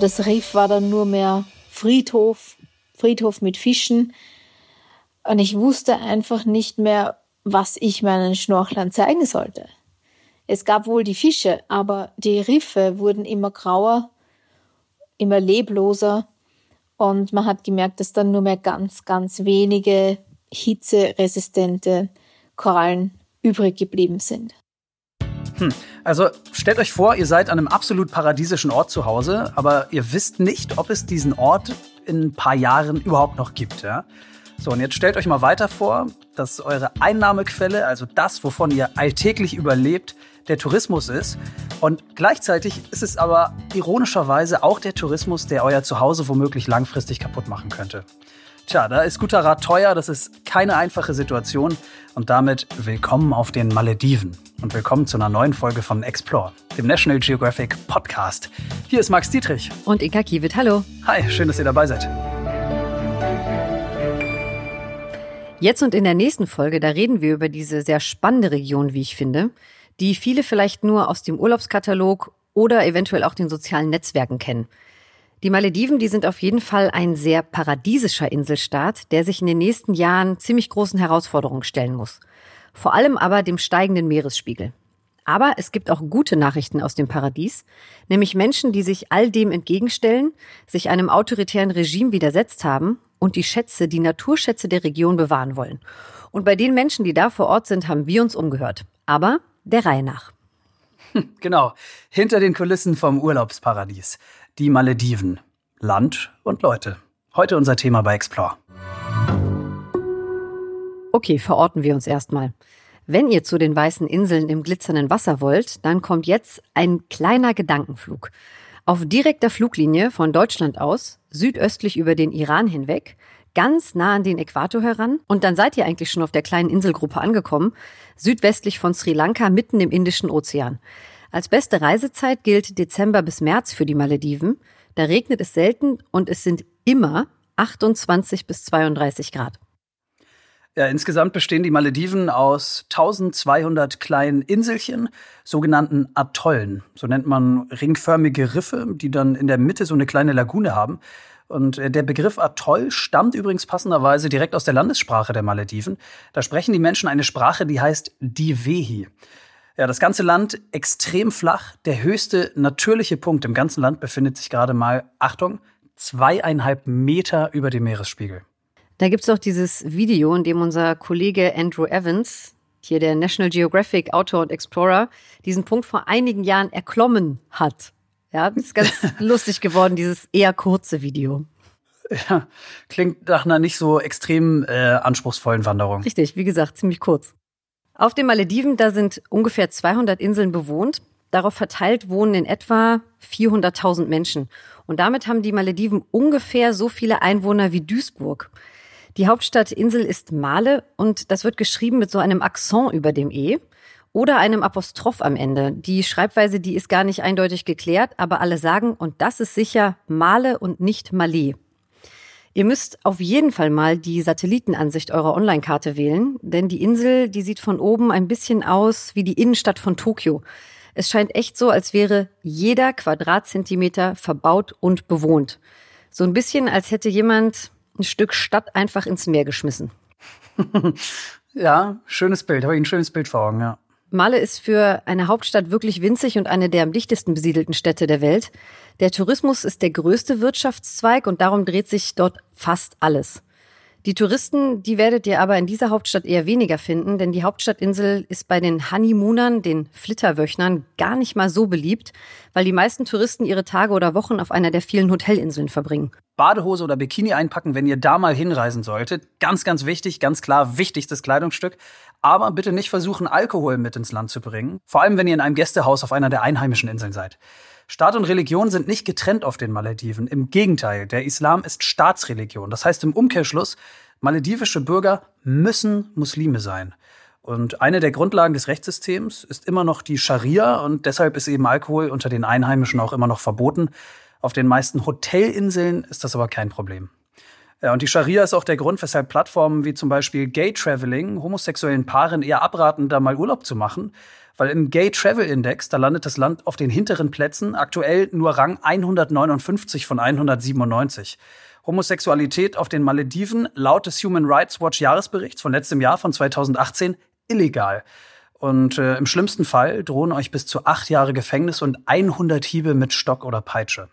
Das Riff war dann nur mehr Friedhof, Friedhof mit Fischen. Und ich wusste einfach nicht mehr, was ich meinen Schnorchlern zeigen sollte. Es gab wohl die Fische, aber die Riffe wurden immer grauer, immer lebloser und man hat gemerkt, dass dann nur mehr ganz, ganz wenige hitzeresistente Korallen übrig geblieben sind. Hm. Also stellt euch vor, ihr seid an einem absolut paradiesischen Ort zu Hause, aber ihr wisst nicht, ob es diesen Ort in ein paar Jahren überhaupt noch gibt. Ja? So, und jetzt stellt euch mal weiter vor, dass eure Einnahmequelle, also das, wovon ihr alltäglich überlebt, der Tourismus ist. Und gleichzeitig ist es aber ironischerweise auch der Tourismus, der euer Zuhause womöglich langfristig kaputt machen könnte. Tja, da ist guter Rat teuer, das ist keine einfache Situation. Und damit willkommen auf den Malediven und willkommen zu einer neuen Folge von Explore, dem National Geographic Podcast. Hier ist Max Dietrich. Und Inka Kiewit, hallo. Hi, schön, dass ihr dabei seid. Jetzt und in der nächsten Folge, da reden wir über diese sehr spannende Region, wie ich finde, die viele vielleicht nur aus dem Urlaubskatalog oder eventuell auch den sozialen Netzwerken kennen. Die Malediven, die sind auf jeden Fall ein sehr paradiesischer Inselstaat, der sich in den nächsten Jahren ziemlich großen Herausforderungen stellen muss. Vor allem aber dem steigenden Meeresspiegel. Aber es gibt auch gute Nachrichten aus dem Paradies, nämlich Menschen, die sich all dem entgegenstellen, sich einem autoritären Regime widersetzt haben und die Schätze, die Naturschätze der Region bewahren wollen. Und bei den Menschen, die da vor Ort sind, haben wir uns umgehört. Aber der Reihe nach. Genau, hinter den Kulissen vom Urlaubsparadies. Die Malediven. Land und Leute. Heute unser Thema bei Explore. Okay, verorten wir uns erstmal. Wenn ihr zu den weißen Inseln im glitzernden Wasser wollt, dann kommt jetzt ein kleiner Gedankenflug. Auf direkter Fluglinie von Deutschland aus, südöstlich über den Iran hinweg, ganz nah an den Äquator heran und dann seid ihr eigentlich schon auf der kleinen Inselgruppe angekommen, südwestlich von Sri Lanka mitten im Indischen Ozean. Als beste Reisezeit gilt Dezember bis März für die Malediven. Da regnet es selten und es sind immer 28 bis 32 Grad. Ja, insgesamt bestehen die Malediven aus 1200 kleinen Inselchen, sogenannten Atollen. So nennt man ringförmige Riffe, die dann in der Mitte so eine kleine Lagune haben. Und äh, der Begriff Atoll stammt übrigens passenderweise direkt aus der Landessprache der Malediven. Da sprechen die Menschen eine Sprache, die heißt Divehi. Ja, das ganze Land extrem flach. Der höchste natürliche Punkt im ganzen Land befindet sich gerade mal, Achtung, zweieinhalb Meter über dem Meeresspiegel. Da gibt es auch dieses Video, in dem unser Kollege Andrew Evans, hier der National Geographic Autor und Explorer, diesen Punkt vor einigen Jahren erklommen hat. Ja, das ist ganz lustig geworden, dieses eher kurze Video. Ja, klingt nach einer nicht so extrem äh, anspruchsvollen Wanderung. Richtig, wie gesagt, ziemlich kurz. Auf den Malediven, da sind ungefähr 200 Inseln bewohnt. Darauf verteilt wohnen in etwa 400.000 Menschen. Und damit haben die Malediven ungefähr so viele Einwohner wie Duisburg. Die Hauptstadtinsel ist Male und das wird geschrieben mit so einem Akzent über dem E oder einem Apostroph am Ende. Die Schreibweise, die ist gar nicht eindeutig geklärt, aber alle sagen, und das ist sicher Male und nicht Malé. Ihr müsst auf jeden Fall mal die Satellitenansicht eurer Online-Karte wählen, denn die Insel, die sieht von oben ein bisschen aus wie die Innenstadt von Tokio. Es scheint echt so, als wäre jeder Quadratzentimeter verbaut und bewohnt. So ein bisschen, als hätte jemand ein Stück Stadt einfach ins Meer geschmissen. ja, schönes Bild. Habe ich ein schönes Bild vor Augen, ja. Male ist für eine Hauptstadt wirklich winzig und eine der am dichtesten besiedelten Städte der Welt. Der Tourismus ist der größte Wirtschaftszweig und darum dreht sich dort fast alles. Die Touristen, die werdet ihr aber in dieser Hauptstadt eher weniger finden, denn die Hauptstadtinsel ist bei den Honeymoonern, den Flitterwöchnern, gar nicht mal so beliebt, weil die meisten Touristen ihre Tage oder Wochen auf einer der vielen Hotelinseln verbringen. Badehose oder Bikini einpacken, wenn ihr da mal hinreisen solltet. Ganz, ganz wichtig, ganz klar wichtigstes Kleidungsstück. Aber bitte nicht versuchen, Alkohol mit ins Land zu bringen. Vor allem, wenn ihr in einem Gästehaus auf einer der einheimischen Inseln seid. Staat und Religion sind nicht getrennt auf den Malediven. Im Gegenteil, der Islam ist Staatsreligion. Das heißt im Umkehrschluss, maledivische Bürger müssen Muslime sein. Und eine der Grundlagen des Rechtssystems ist immer noch die Scharia und deshalb ist eben Alkohol unter den Einheimischen auch immer noch verboten. Auf den meisten Hotelinseln ist das aber kein Problem. Ja, und die Scharia ist auch der Grund, weshalb Plattformen wie zum Beispiel Gay Traveling homosexuellen Paaren eher abraten, da mal Urlaub zu machen, Weil im Gay Travel Index, da landet das Land auf den hinteren Plätzen, aktuell nur Rang 159 von 197. Homosexualität auf den Malediven laut des Human Rights Watch Jahresberichts von letztem Jahr von 2018 illegal. Und äh, im schlimmsten Fall drohen euch bis zu acht Jahre Gefängnis und 100 Hiebe mit Stock oder Peitsche.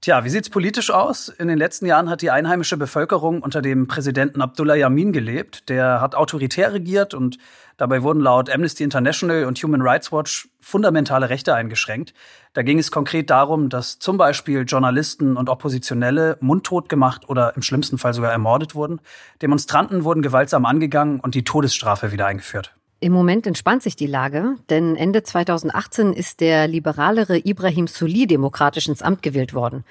Tja, wie sieht's politisch aus? In den letzten Jahren hat die einheimische Bevölkerung unter dem Präsidenten Abdullah Yamin gelebt. Der hat autoritär regiert und dabei wurden laut Amnesty International und Human Rights Watch fundamentale Rechte eingeschränkt. Da ging es konkret darum, dass zum Beispiel Journalisten und Oppositionelle mundtot gemacht oder im schlimmsten Fall sogar ermordet wurden. Demonstranten wurden gewaltsam angegangen und die Todesstrafe wieder eingeführt. Im Moment entspannt sich die Lage, denn Ende 2018 ist der liberalere Ibrahim Suli demokratisch ins Amt gewählt worden.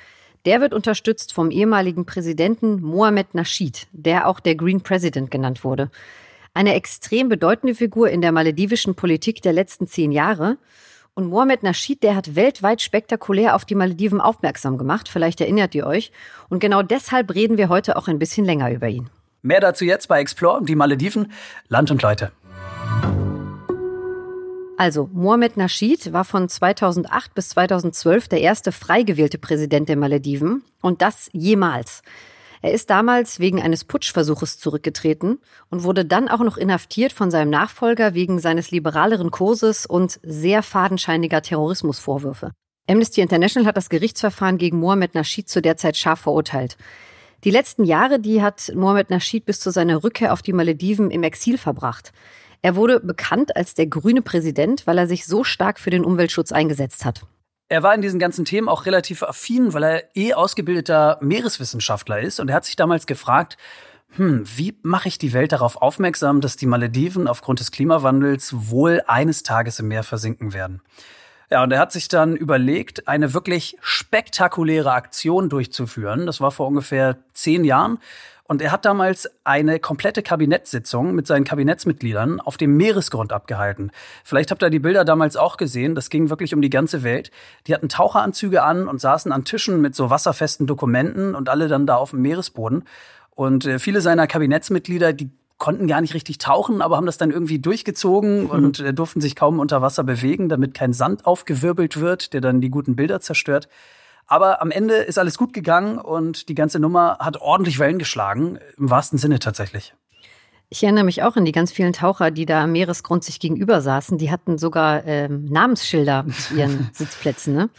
Der wird unterstützt vom ehemaligen Präsidenten Mohamed Nasheed, der auch der Green President genannt wurde. Eine extrem bedeutende Figur in der maledivischen Politik der letzten zehn Jahre. Und Mohamed Nasheed, der hat weltweit spektakulär auf die Malediven aufmerksam gemacht. Vielleicht erinnert ihr euch. Und genau deshalb reden wir heute auch ein bisschen länger über ihn. Mehr dazu jetzt bei Explore, die Malediven, Land und Leute. Also, Mohamed Nasheed war von 2008 bis 2012 der erste frei gewählte Präsident der Malediven und das jemals. Er ist damals wegen eines Putschversuches zurückgetreten und wurde dann auch noch inhaftiert von seinem Nachfolger wegen seines liberaleren Kurses und sehr fadenscheiniger Terrorismusvorwürfe. Amnesty International hat das Gerichtsverfahren gegen Mohamed Nasheed zu der Zeit scharf verurteilt. Die letzten Jahre, die hat Mohamed Nasheed bis zu seiner Rückkehr auf die Malediven im Exil verbracht. Er wurde bekannt als der grüne Präsident, weil er sich so stark für den Umweltschutz eingesetzt hat. Er war in diesen ganzen Themen auch relativ affin, weil er eh ausgebildeter Meereswissenschaftler ist und er hat sich damals gefragt, hm, wie mache ich die Welt darauf aufmerksam, dass die Malediven aufgrund des Klimawandels wohl eines Tages im Meer versinken werden? Ja, und er hat sich dann überlegt, eine wirklich spektakuläre Aktion durchzuführen. Das war vor ungefähr zehn Jahren. Und er hat damals eine komplette Kabinettssitzung mit seinen Kabinettsmitgliedern auf dem Meeresgrund abgehalten. Vielleicht habt ihr die Bilder damals auch gesehen. Das ging wirklich um die ganze Welt. Die hatten Taucheranzüge an und saßen an Tischen mit so wasserfesten Dokumenten und alle dann da auf dem Meeresboden. Und äh, viele seiner Kabinettsmitglieder, die konnten gar nicht richtig tauchen, aber haben das dann irgendwie durchgezogen mhm. und äh, durften sich kaum unter Wasser bewegen, damit kein Sand aufgewirbelt wird, der dann die guten Bilder zerstört. Aber am Ende ist alles gut gegangen und die ganze Nummer hat ordentlich Wellen geschlagen, im wahrsten Sinne tatsächlich. Ich erinnere mich auch an die ganz vielen Taucher, die da am Meeresgrund sich gegenüber saßen. Die hatten sogar ähm, Namensschilder zu ihren Sitzplätzen. Ne?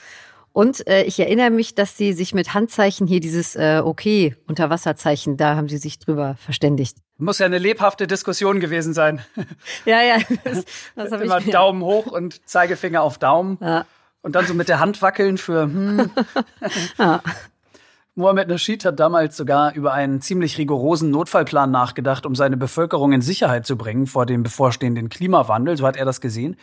Und äh, ich erinnere mich, dass sie sich mit Handzeichen hier dieses äh, Okay Unterwasserzeichen, da haben sie sich drüber verständigt. Muss ja eine lebhafte Diskussion gewesen sein. Ja, ja. Das, das Immer ich, Daumen hoch und Zeigefinger auf Daumen. Ja. Und dann so mit der Hand wackeln für hm. ja. Mohamed Nasheed hat damals sogar über einen ziemlich rigorosen Notfallplan nachgedacht, um seine Bevölkerung in Sicherheit zu bringen vor dem bevorstehenden Klimawandel. So hat er das gesehen.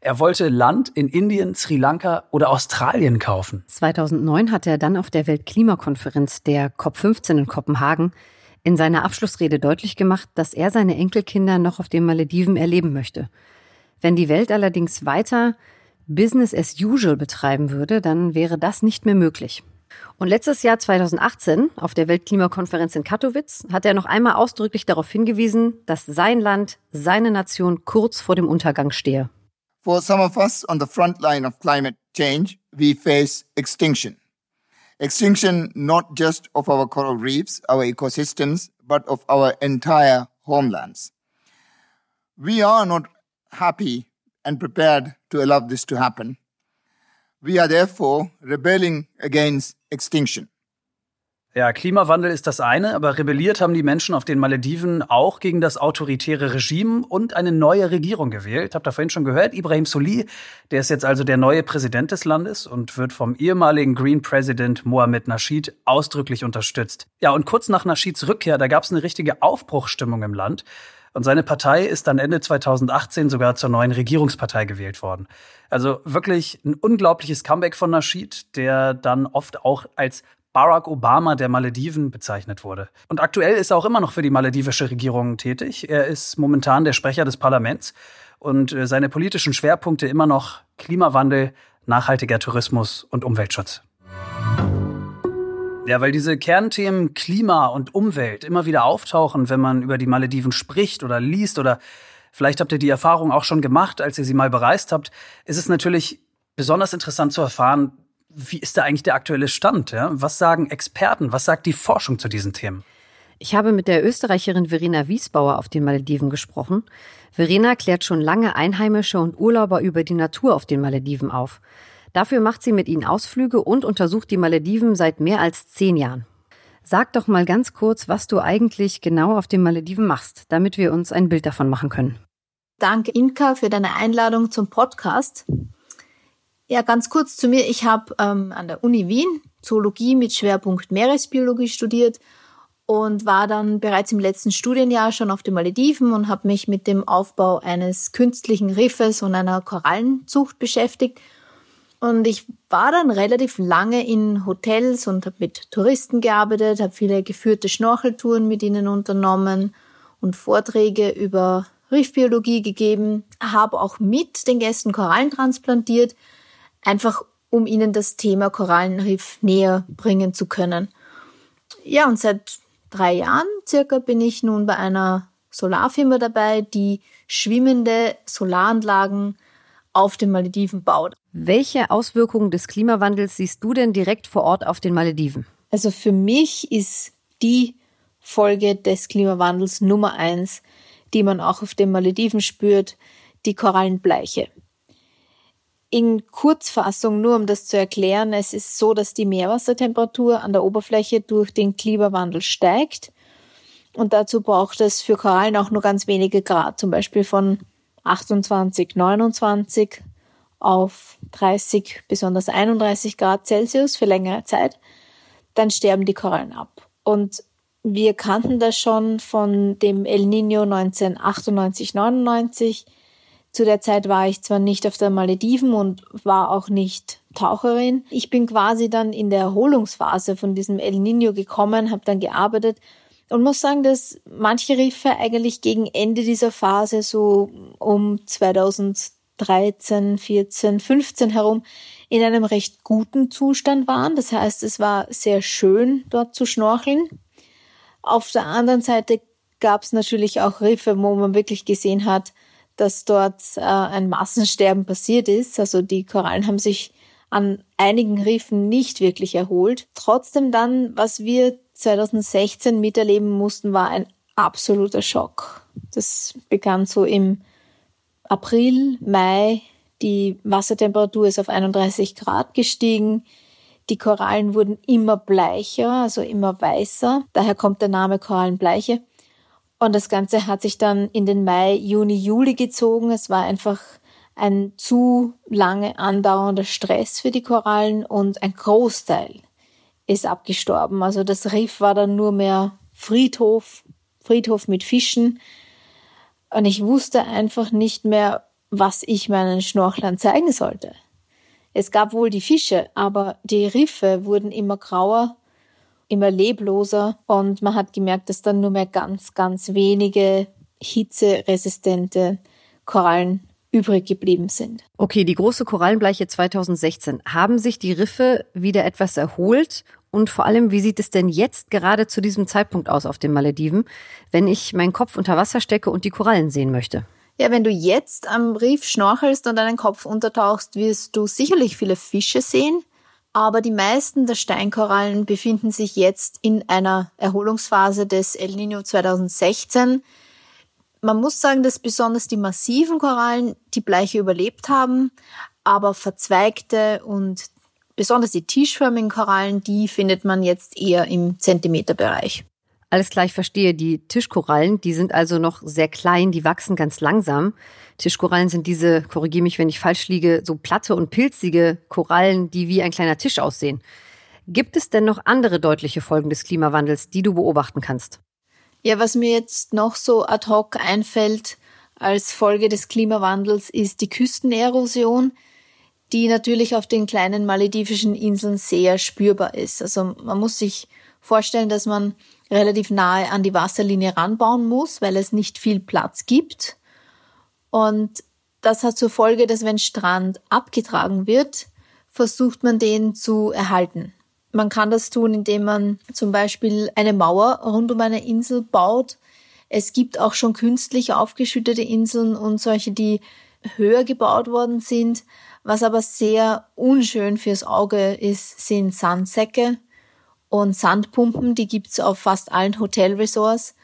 Er wollte Land in Indien, Sri Lanka oder Australien kaufen. 2009 hat er dann auf der Weltklimakonferenz der COP15 in Kopenhagen in seiner Abschlussrede deutlich gemacht, dass er seine Enkelkinder noch auf den Malediven erleben möchte. Wenn die Welt allerdings weiter Business as usual betreiben würde, dann wäre das nicht mehr möglich. Und letztes Jahr 2018 auf der Weltklimakonferenz in Katowice hat er noch einmal ausdrücklich darauf hingewiesen, dass sein Land, seine Nation kurz vor dem Untergang stehe. For some of us on the front line of climate change, we face extinction. Extinction not just of our coral reefs, our ecosystems, but of our entire homelands. We are not happy and prepared to allow this to happen. We are therefore rebelling against extinction. Ja, Klimawandel ist das eine, aber rebelliert haben die Menschen auf den Malediven auch gegen das autoritäre Regime und eine neue Regierung gewählt. Habt ihr vorhin schon gehört, Ibrahim Soli, der ist jetzt also der neue Präsident des Landes und wird vom ehemaligen Green President Mohamed Nasheed ausdrücklich unterstützt. Ja, und kurz nach Nasheeds Rückkehr, da gab es eine richtige Aufbruchsstimmung im Land. Und seine Partei ist dann Ende 2018 sogar zur neuen Regierungspartei gewählt worden. Also wirklich ein unglaubliches Comeback von Nasheed, der dann oft auch als Barack Obama der Malediven bezeichnet wurde. Und aktuell ist er auch immer noch für die maledivische Regierung tätig. Er ist momentan der Sprecher des Parlaments und äh, seine politischen Schwerpunkte immer noch Klimawandel, nachhaltiger Tourismus und Umweltschutz. Ja, weil diese Kernthemen Klima und Umwelt immer wieder auftauchen, wenn man über die Malediven spricht oder liest oder vielleicht habt ihr die Erfahrung auch schon gemacht, als ihr sie mal bereist habt, ist es natürlich besonders interessant zu erfahren, wie ist da eigentlich der aktuelle Stand? Ja? Was sagen Experten? Was sagt die Forschung zu diesen Themen? Ich habe mit der Österreicherin Verena Wiesbauer auf den Malediven gesprochen. Verena klärt schon lange Einheimische und Urlauber über die Natur auf den Malediven auf. Dafür macht sie mit ihnen Ausflüge und untersucht die Malediven seit mehr als zehn Jahren. Sag doch mal ganz kurz, was du eigentlich genau auf den Malediven machst, damit wir uns ein Bild davon machen können. Danke, Inka, für deine Einladung zum Podcast. Ja, ganz kurz zu mir. Ich habe ähm, an der Uni Wien Zoologie mit Schwerpunkt Meeresbiologie studiert und war dann bereits im letzten Studienjahr schon auf den Malediven und habe mich mit dem Aufbau eines künstlichen Riffes und einer Korallenzucht beschäftigt und ich war dann relativ lange in Hotels und habe mit Touristen gearbeitet, habe viele geführte Schnorcheltouren mit ihnen unternommen und Vorträge über Riffbiologie gegeben, habe auch mit den Gästen Korallen transplantiert, einfach um ihnen das Thema Korallenriff näher bringen zu können. Ja, und seit drei Jahren circa bin ich nun bei einer Solarfirma dabei, die schwimmende Solaranlagen auf den Malediven baut. Welche Auswirkungen des Klimawandels siehst du denn direkt vor Ort auf den Malediven? Also für mich ist die Folge des Klimawandels Nummer eins, die man auch auf den Malediven spürt, die Korallenbleiche. In Kurzfassung, nur um das zu erklären, es ist so, dass die Meerwassertemperatur an der Oberfläche durch den Klimawandel steigt. Und dazu braucht es für Korallen auch nur ganz wenige Grad, zum Beispiel von 28, 29 auf 30 besonders 31 Grad Celsius für längere Zeit, dann sterben die Korallen ab. Und wir kannten das schon von dem El Nino 1998, 99. Zu der Zeit war ich zwar nicht auf der Malediven und war auch nicht Taucherin. Ich bin quasi dann in der Erholungsphase von diesem El Nino gekommen, habe dann gearbeitet und muss sagen, dass manche Riffe eigentlich gegen Ende dieser Phase so um 2013, 14, 15 herum in einem recht guten Zustand waren. Das heißt, es war sehr schön dort zu schnorcheln. Auf der anderen Seite gab es natürlich auch Riffe, wo man wirklich gesehen hat, dass dort äh, ein Massensterben passiert ist. Also die Korallen haben sich an einigen Riffen nicht wirklich erholt. Trotzdem dann, was wir 2016 miterleben mussten, war ein absoluter Schock. Das begann so im April, Mai. Die Wassertemperatur ist auf 31 Grad gestiegen. Die Korallen wurden immer bleicher, also immer weißer. Daher kommt der Name Korallenbleiche. Und das Ganze hat sich dann in den Mai, Juni, Juli gezogen. Es war einfach ein zu lange andauernder Stress für die Korallen und ein Großteil ist abgestorben. Also das Riff war dann nur mehr Friedhof, Friedhof mit Fischen. Und ich wusste einfach nicht mehr, was ich meinen Schnorchlern zeigen sollte. Es gab wohl die Fische, aber die Riffe wurden immer grauer, immer lebloser und man hat gemerkt, dass dann nur mehr ganz, ganz wenige hitzeresistente Korallen übrig geblieben sind. Okay, die große Korallenbleiche 2016. Haben sich die Riffe wieder etwas erholt und vor allem, wie sieht es denn jetzt gerade zu diesem Zeitpunkt aus auf den Malediven, wenn ich meinen Kopf unter Wasser stecke und die Korallen sehen möchte? Ja, wenn du jetzt am Riff schnorchelst und deinen Kopf untertauchst, wirst du sicherlich viele Fische sehen. Aber die meisten der Steinkorallen befinden sich jetzt in einer Erholungsphase des El Nino 2016. Man muss sagen, dass besonders die massiven Korallen die Bleiche überlebt haben, aber verzweigte und Besonders die tischförmigen Korallen, die findet man jetzt eher im Zentimeterbereich. Alles klar, ich verstehe. Die Tischkorallen, die sind also noch sehr klein, die wachsen ganz langsam. Tischkorallen sind diese, korrigiere mich, wenn ich falsch liege, so platte und pilzige Korallen, die wie ein kleiner Tisch aussehen. Gibt es denn noch andere deutliche Folgen des Klimawandels, die du beobachten kannst? Ja, was mir jetzt noch so ad hoc einfällt als Folge des Klimawandels ist die Küstenerosion die natürlich auf den kleinen maledivischen Inseln sehr spürbar ist. Also man muss sich vorstellen, dass man relativ nahe an die Wasserlinie ranbauen muss, weil es nicht viel Platz gibt. Und das hat zur Folge, dass wenn Strand abgetragen wird, versucht man den zu erhalten. Man kann das tun, indem man zum Beispiel eine Mauer rund um eine Insel baut. Es gibt auch schon künstlich aufgeschüttete Inseln und solche, die höher gebaut worden sind. Was aber sehr unschön fürs Auge ist, sind Sandsäcke und Sandpumpen. Die gibt's auf fast allen Hotelresorts,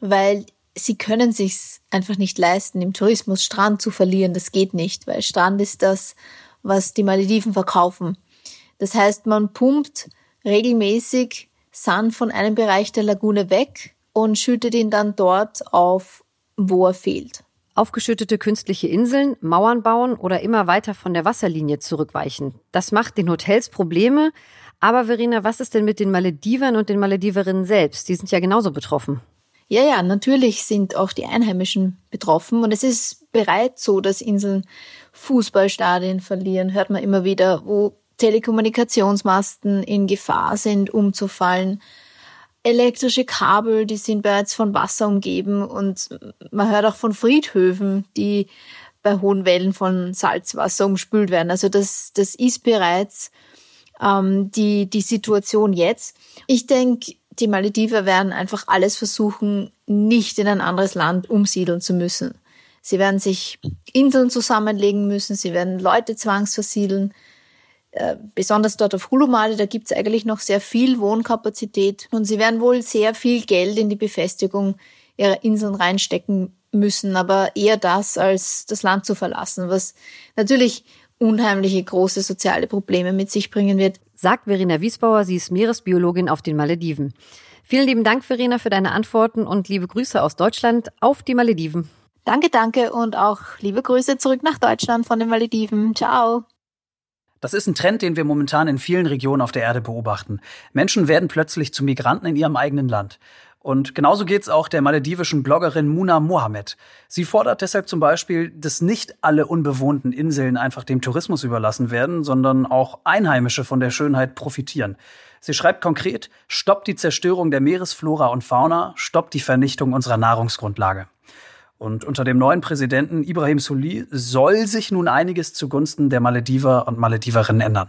weil sie können sich's einfach nicht leisten, im Tourismus Strand zu verlieren. Das geht nicht, weil Strand ist das, was die Malediven verkaufen. Das heißt, man pumpt regelmäßig Sand von einem Bereich der Lagune weg und schüttet ihn dann dort auf, wo er fehlt. Aufgeschüttete künstliche Inseln, Mauern bauen oder immer weiter von der Wasserlinie zurückweichen. Das macht den Hotels Probleme. Aber Verena, was ist denn mit den Maledivern und den Malediverinnen selbst? Die sind ja genauso betroffen. Ja, ja, natürlich sind auch die Einheimischen betroffen. Und es ist bereits so, dass Inseln Fußballstadien verlieren. Hört man immer wieder, wo Telekommunikationsmasten in Gefahr sind, umzufallen. Elektrische Kabel, die sind bereits von Wasser umgeben und man hört auch von Friedhöfen, die bei hohen Wellen von Salzwasser umspült werden. Also das, das ist bereits ähm, die, die Situation jetzt. Ich denke, die Malediver werden einfach alles versuchen, nicht in ein anderes Land umsiedeln zu müssen. Sie werden sich Inseln zusammenlegen müssen, sie werden Leute zwangsversiedeln. Äh, besonders dort auf Hulumale, da gibt's eigentlich noch sehr viel Wohnkapazität und sie werden wohl sehr viel Geld in die Befestigung ihrer Inseln reinstecken müssen, aber eher das, als das Land zu verlassen, was natürlich unheimliche große soziale Probleme mit sich bringen wird. Sagt Verena Wiesbauer, sie ist Meeresbiologin auf den Malediven. Vielen lieben Dank, Verena, für deine Antworten und liebe Grüße aus Deutschland auf die Malediven. Danke, danke und auch liebe Grüße zurück nach Deutschland von den Malediven. Ciao. Das ist ein Trend, den wir momentan in vielen Regionen auf der Erde beobachten. Menschen werden plötzlich zu Migranten in ihrem eigenen Land. Und genauso geht's auch der maledivischen Bloggerin Muna Mohammed. Sie fordert deshalb zum Beispiel, dass nicht alle unbewohnten Inseln einfach dem Tourismus überlassen werden, sondern auch Einheimische von der Schönheit profitieren. Sie schreibt konkret, stoppt die Zerstörung der Meeresflora und Fauna, stoppt die Vernichtung unserer Nahrungsgrundlage. Und unter dem neuen Präsidenten Ibrahim Soli soll sich nun einiges zugunsten der Malediver und Malediverinnen ändern.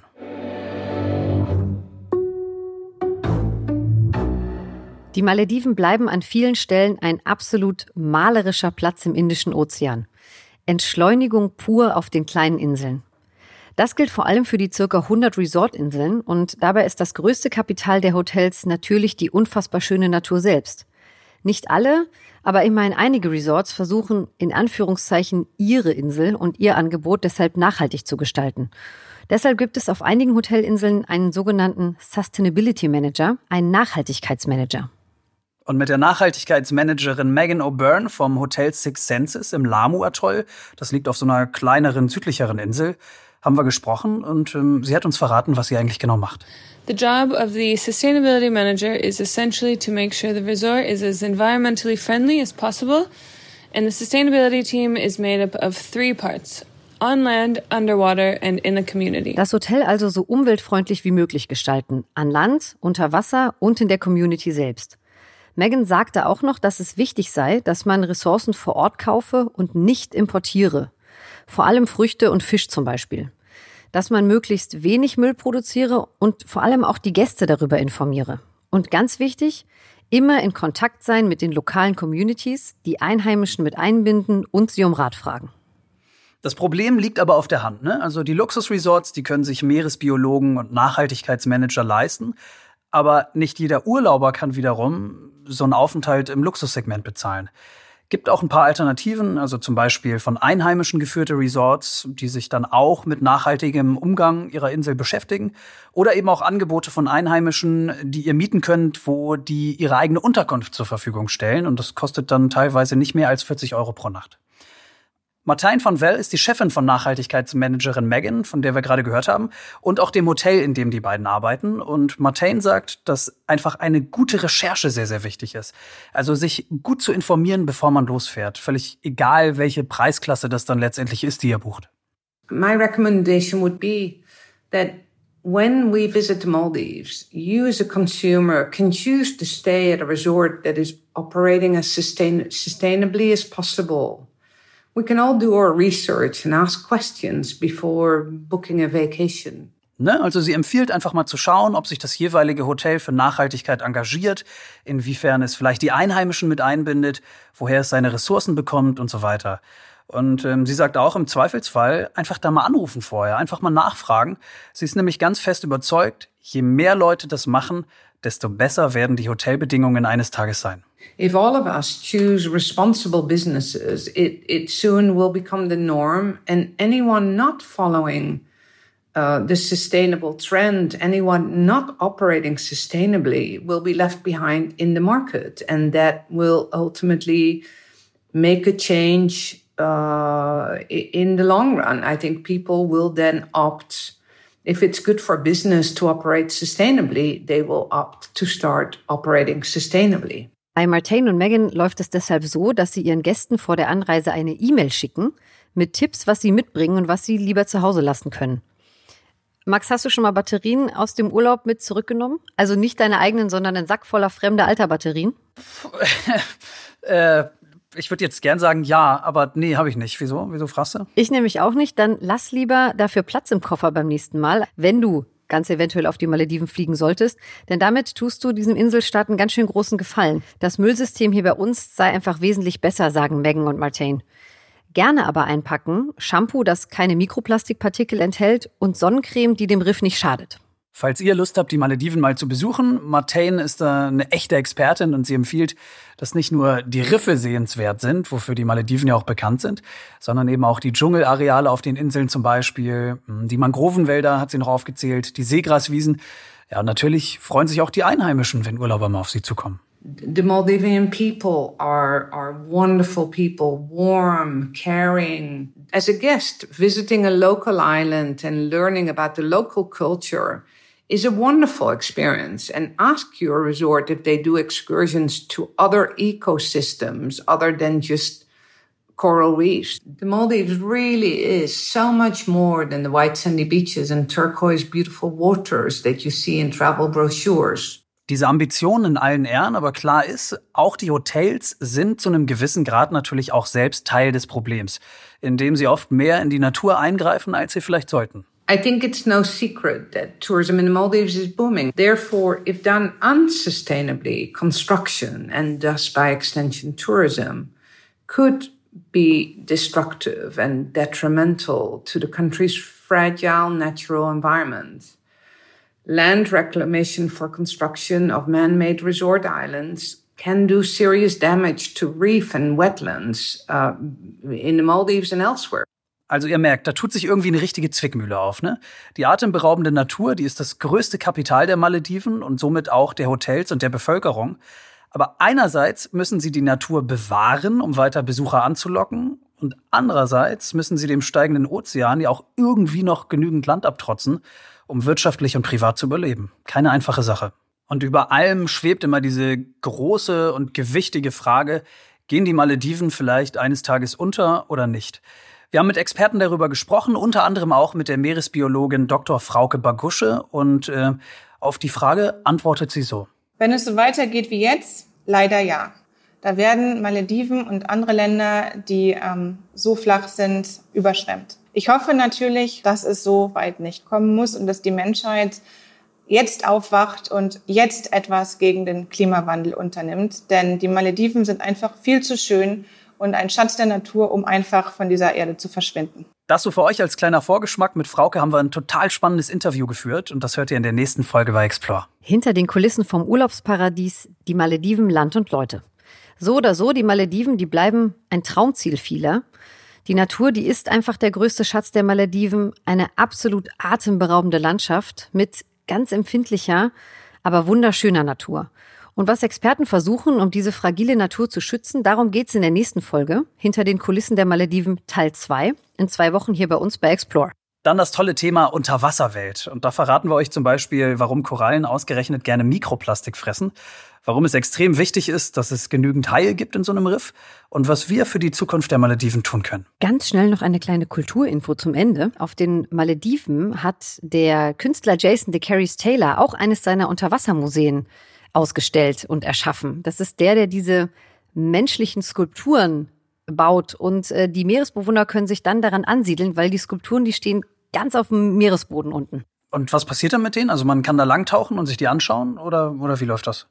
Die Malediven bleiben an vielen Stellen ein absolut malerischer Platz im Indischen Ozean. Entschleunigung pur auf den kleinen Inseln. Das gilt vor allem für die circa 100 Resortinseln und dabei ist das größte Kapital der Hotels natürlich die unfassbar schöne Natur selbst. Nicht alle, aber immerhin einige Resorts versuchen in Anführungszeichen ihre Insel und ihr Angebot deshalb nachhaltig zu gestalten. Deshalb gibt es auf einigen Hotelinseln einen sogenannten Sustainability Manager, einen Nachhaltigkeitsmanager. Und mit der Nachhaltigkeitsmanagerin Megan O'Byrne vom Hotel Six Senses im Lamu-Atoll, das liegt auf so einer kleineren, südlicheren Insel, haben wir gesprochen und ähm, sie hat uns verraten, was sie eigentlich genau macht. The job of the sustainability manager is essentially to make sure the resort is as environmentally friendly as possible. And the sustainability team is made up of three parts. On land, underwater and in the community. Das Hotel also so umweltfreundlich wie möglich gestalten. An Land, unter Wasser und in der Community selbst. Megan sagte auch noch, dass es wichtig sei, dass man Ressourcen vor Ort kaufe und nicht importiere. Vor allem Früchte und Fisch zum Beispiel dass man möglichst wenig Müll produziere und vor allem auch die Gäste darüber informiere. Und ganz wichtig, immer in Kontakt sein mit den lokalen Communities, die Einheimischen mit einbinden und sie um Rat fragen. Das Problem liegt aber auf der Hand. Ne? Also die Luxusresorts, die können sich Meeresbiologen und Nachhaltigkeitsmanager leisten. Aber nicht jeder Urlauber kann wiederum so einen Aufenthalt im Luxussegment bezahlen. Gibt auch ein paar Alternativen, also zum Beispiel von Einheimischen geführte Resorts, die sich dann auch mit nachhaltigem Umgang ihrer Insel beschäftigen. Oder eben auch Angebote von Einheimischen, die ihr mieten könnt, wo die ihre eigene Unterkunft zur Verfügung stellen. Und das kostet dann teilweise nicht mehr als 40 Euro pro Nacht. Martijn van Well ist die Chefin von Nachhaltigkeitsmanagerin Megan, von der wir gerade gehört haben, und auch dem Hotel, in dem die beiden arbeiten. Und Martijn sagt, dass einfach eine gute Recherche sehr, sehr wichtig ist. Also sich gut zu informieren, bevor man losfährt. Völlig egal, welche Preisklasse das dann letztendlich ist, die ihr bucht. My recommendation would be that when we visit the Maldives, you as a consumer can choose to stay at a resort that is operating as sustain sustainably as possible. We can all do our research and ask questions before booking a vacation. Ne? Also sie empfiehlt einfach mal zu schauen, ob sich das jeweilige Hotel für Nachhaltigkeit engagiert, inwiefern es vielleicht die Einheimischen mit einbindet, woher es seine Ressourcen bekommt und so weiter. Und ähm, sie sagt auch im Zweifelsfall einfach da mal anrufen vorher, einfach mal nachfragen. Sie ist nämlich ganz fest überzeugt, je mehr Leute das machen, desto besser werden die Hotelbedingungen eines Tages sein. If all of us choose responsible businesses, it, it soon will become the norm and anyone not following uh, the sustainable trend, anyone not operating sustainably will be left behind in the market. And that will ultimately make a change uh, in the long run. I think people will then opt, if it's good for business to operate sustainably, they will opt to start operating sustainably. Bei Martine und Megan läuft es deshalb so, dass sie ihren Gästen vor der Anreise eine E-Mail schicken mit Tipps, was sie mitbringen und was sie lieber zu Hause lassen können. Max, hast du schon mal Batterien aus dem Urlaub mit zurückgenommen? Also nicht deine eigenen, sondern einen Sack voller fremder alter Batterien? äh, ich würde jetzt gern sagen ja, aber nee, habe ich nicht. Wieso? Wieso fragst du? Ich nämlich auch nicht. Dann lass lieber dafür Platz im Koffer beim nächsten Mal, wenn du ganz eventuell auf die Malediven fliegen solltest. Denn damit tust du diesem Inselstaat einen ganz schön großen Gefallen. Das Müllsystem hier bei uns sei einfach wesentlich besser, sagen Megan und Martine. Gerne aber einpacken Shampoo, das keine Mikroplastikpartikel enthält und Sonnencreme, die dem Riff nicht schadet. Falls ihr Lust habt, die Malediven mal zu besuchen, Martine ist da eine echte Expertin und sie empfiehlt, dass nicht nur die Riffe sehenswert sind, wofür die Malediven ja auch bekannt sind, sondern eben auch die Dschungelareale auf den Inseln zum Beispiel, die Mangrovenwälder hat sie noch aufgezählt, die Seegraswiesen. Ja, und natürlich freuen sich auch die Einheimischen, wenn Urlauber mal auf sie zukommen. The Maldivian people are are wonderful people, warm, caring. As a guest, visiting a local island and learning about the local culture is a wonderful experience. And ask your resort if they do excursions to other ecosystems other than just coral reefs. The Maldives really is so much more than the white sandy beaches and turquoise beautiful waters that you see in travel brochures. Diese Ambitionen in allen Ehren, aber klar ist, auch die Hotels sind zu einem gewissen Grad natürlich auch selbst Teil des Problems, indem sie oft mehr in die Natur eingreifen, als sie vielleicht sollten. I think it's no secret that tourism in the Maldives is booming. Therefore, if done unsustainably, construction and thus by extension tourism could be destructive and detrimental to the country's fragile natural environment. Land reclamation for construction of man-made resort islands can do serious damage to reef and wetlands uh, in the Maldives and elsewhere. Also ihr merkt, da tut sich irgendwie eine richtige Zwickmühle auf. Ne? Die atemberaubende Natur, die ist das größte Kapital der Malediven und somit auch der Hotels und der Bevölkerung. Aber einerseits müssen sie die Natur bewahren, um weiter Besucher anzulocken. Und andererseits müssen sie dem steigenden Ozean ja auch irgendwie noch genügend Land abtrotzen, um wirtschaftlich und privat zu überleben. Keine einfache Sache. Und über allem schwebt immer diese große und gewichtige Frage, gehen die Malediven vielleicht eines Tages unter oder nicht? Wir haben mit Experten darüber gesprochen, unter anderem auch mit der Meeresbiologin Dr. Frauke Bagusche. Und äh, auf die Frage antwortet sie so. Wenn es so weitergeht wie jetzt, leider ja. Da werden Malediven und andere Länder, die ähm, so flach sind, überschwemmt. Ich hoffe natürlich, dass es so weit nicht kommen muss und dass die Menschheit jetzt aufwacht und jetzt etwas gegen den Klimawandel unternimmt. Denn die Malediven sind einfach viel zu schön und ein Schatz der Natur, um einfach von dieser Erde zu verschwinden. Das so für euch als kleiner Vorgeschmack. Mit Frauke haben wir ein total spannendes Interview geführt und das hört ihr in der nächsten Folge bei Explore. Hinter den Kulissen vom Urlaubsparadies, die Malediven, Land und Leute. So oder so, die Malediven, die bleiben ein Traumziel vieler. Die Natur, die ist einfach der größte Schatz der Malediven, eine absolut atemberaubende Landschaft mit ganz empfindlicher, aber wunderschöner Natur. Und was Experten versuchen, um diese fragile Natur zu schützen, darum geht's in der nächsten Folge, hinter den Kulissen der Malediven Teil 2, in zwei Wochen hier bei uns bei Explore. Dann das tolle Thema Unterwasserwelt. Und da verraten wir euch zum Beispiel, warum Korallen ausgerechnet gerne Mikroplastik fressen, warum es extrem wichtig ist, dass es genügend Haie gibt in so einem Riff und was wir für die Zukunft der Malediven tun können. Ganz schnell noch eine kleine Kulturinfo zum Ende. Auf den Malediven hat der Künstler Jason DeCaris Taylor auch eines seiner Unterwassermuseen ausgestellt und erschaffen. Das ist der, der diese menschlichen Skulpturen baut. Und äh, die Meeresbewohner können sich dann daran ansiedeln, weil die Skulpturen, die stehen ganz auf dem Meeresboden unten. Und was passiert dann mit denen? Also man kann da langtauchen und sich die anschauen oder, oder wie läuft das?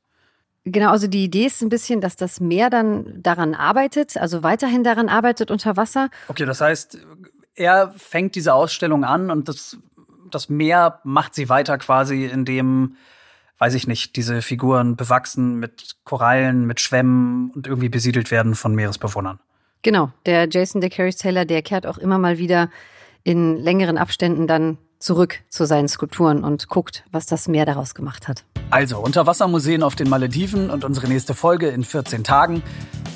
Genau, also die Idee ist ein bisschen, dass das Meer dann daran arbeitet, also weiterhin daran arbeitet unter Wasser. Okay, das heißt, er fängt diese Ausstellung an und das, das Meer macht sie weiter quasi, indem, weiß ich nicht, diese Figuren bewachsen mit Korallen, mit Schwämmen und irgendwie besiedelt werden von Meeresbewohnern. Genau, der Jason DeCarys Taylor, der kehrt auch immer mal wieder in längeren Abständen dann zurück zu seinen Skulpturen und guckt, was das Meer daraus gemacht hat. Also Unterwassermuseen auf den Malediven und unsere nächste Folge in 14 Tagen.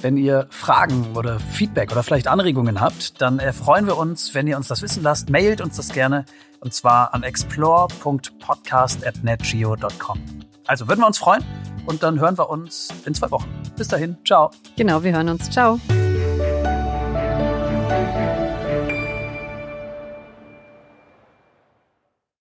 Wenn ihr Fragen oder Feedback oder vielleicht Anregungen habt, dann freuen wir uns, wenn ihr uns das wissen lasst. Mailt uns das gerne und zwar an explore.podcast.netgeo.com. Also würden wir uns freuen und dann hören wir uns in zwei Wochen. Bis dahin, ciao. Genau, wir hören uns. Ciao.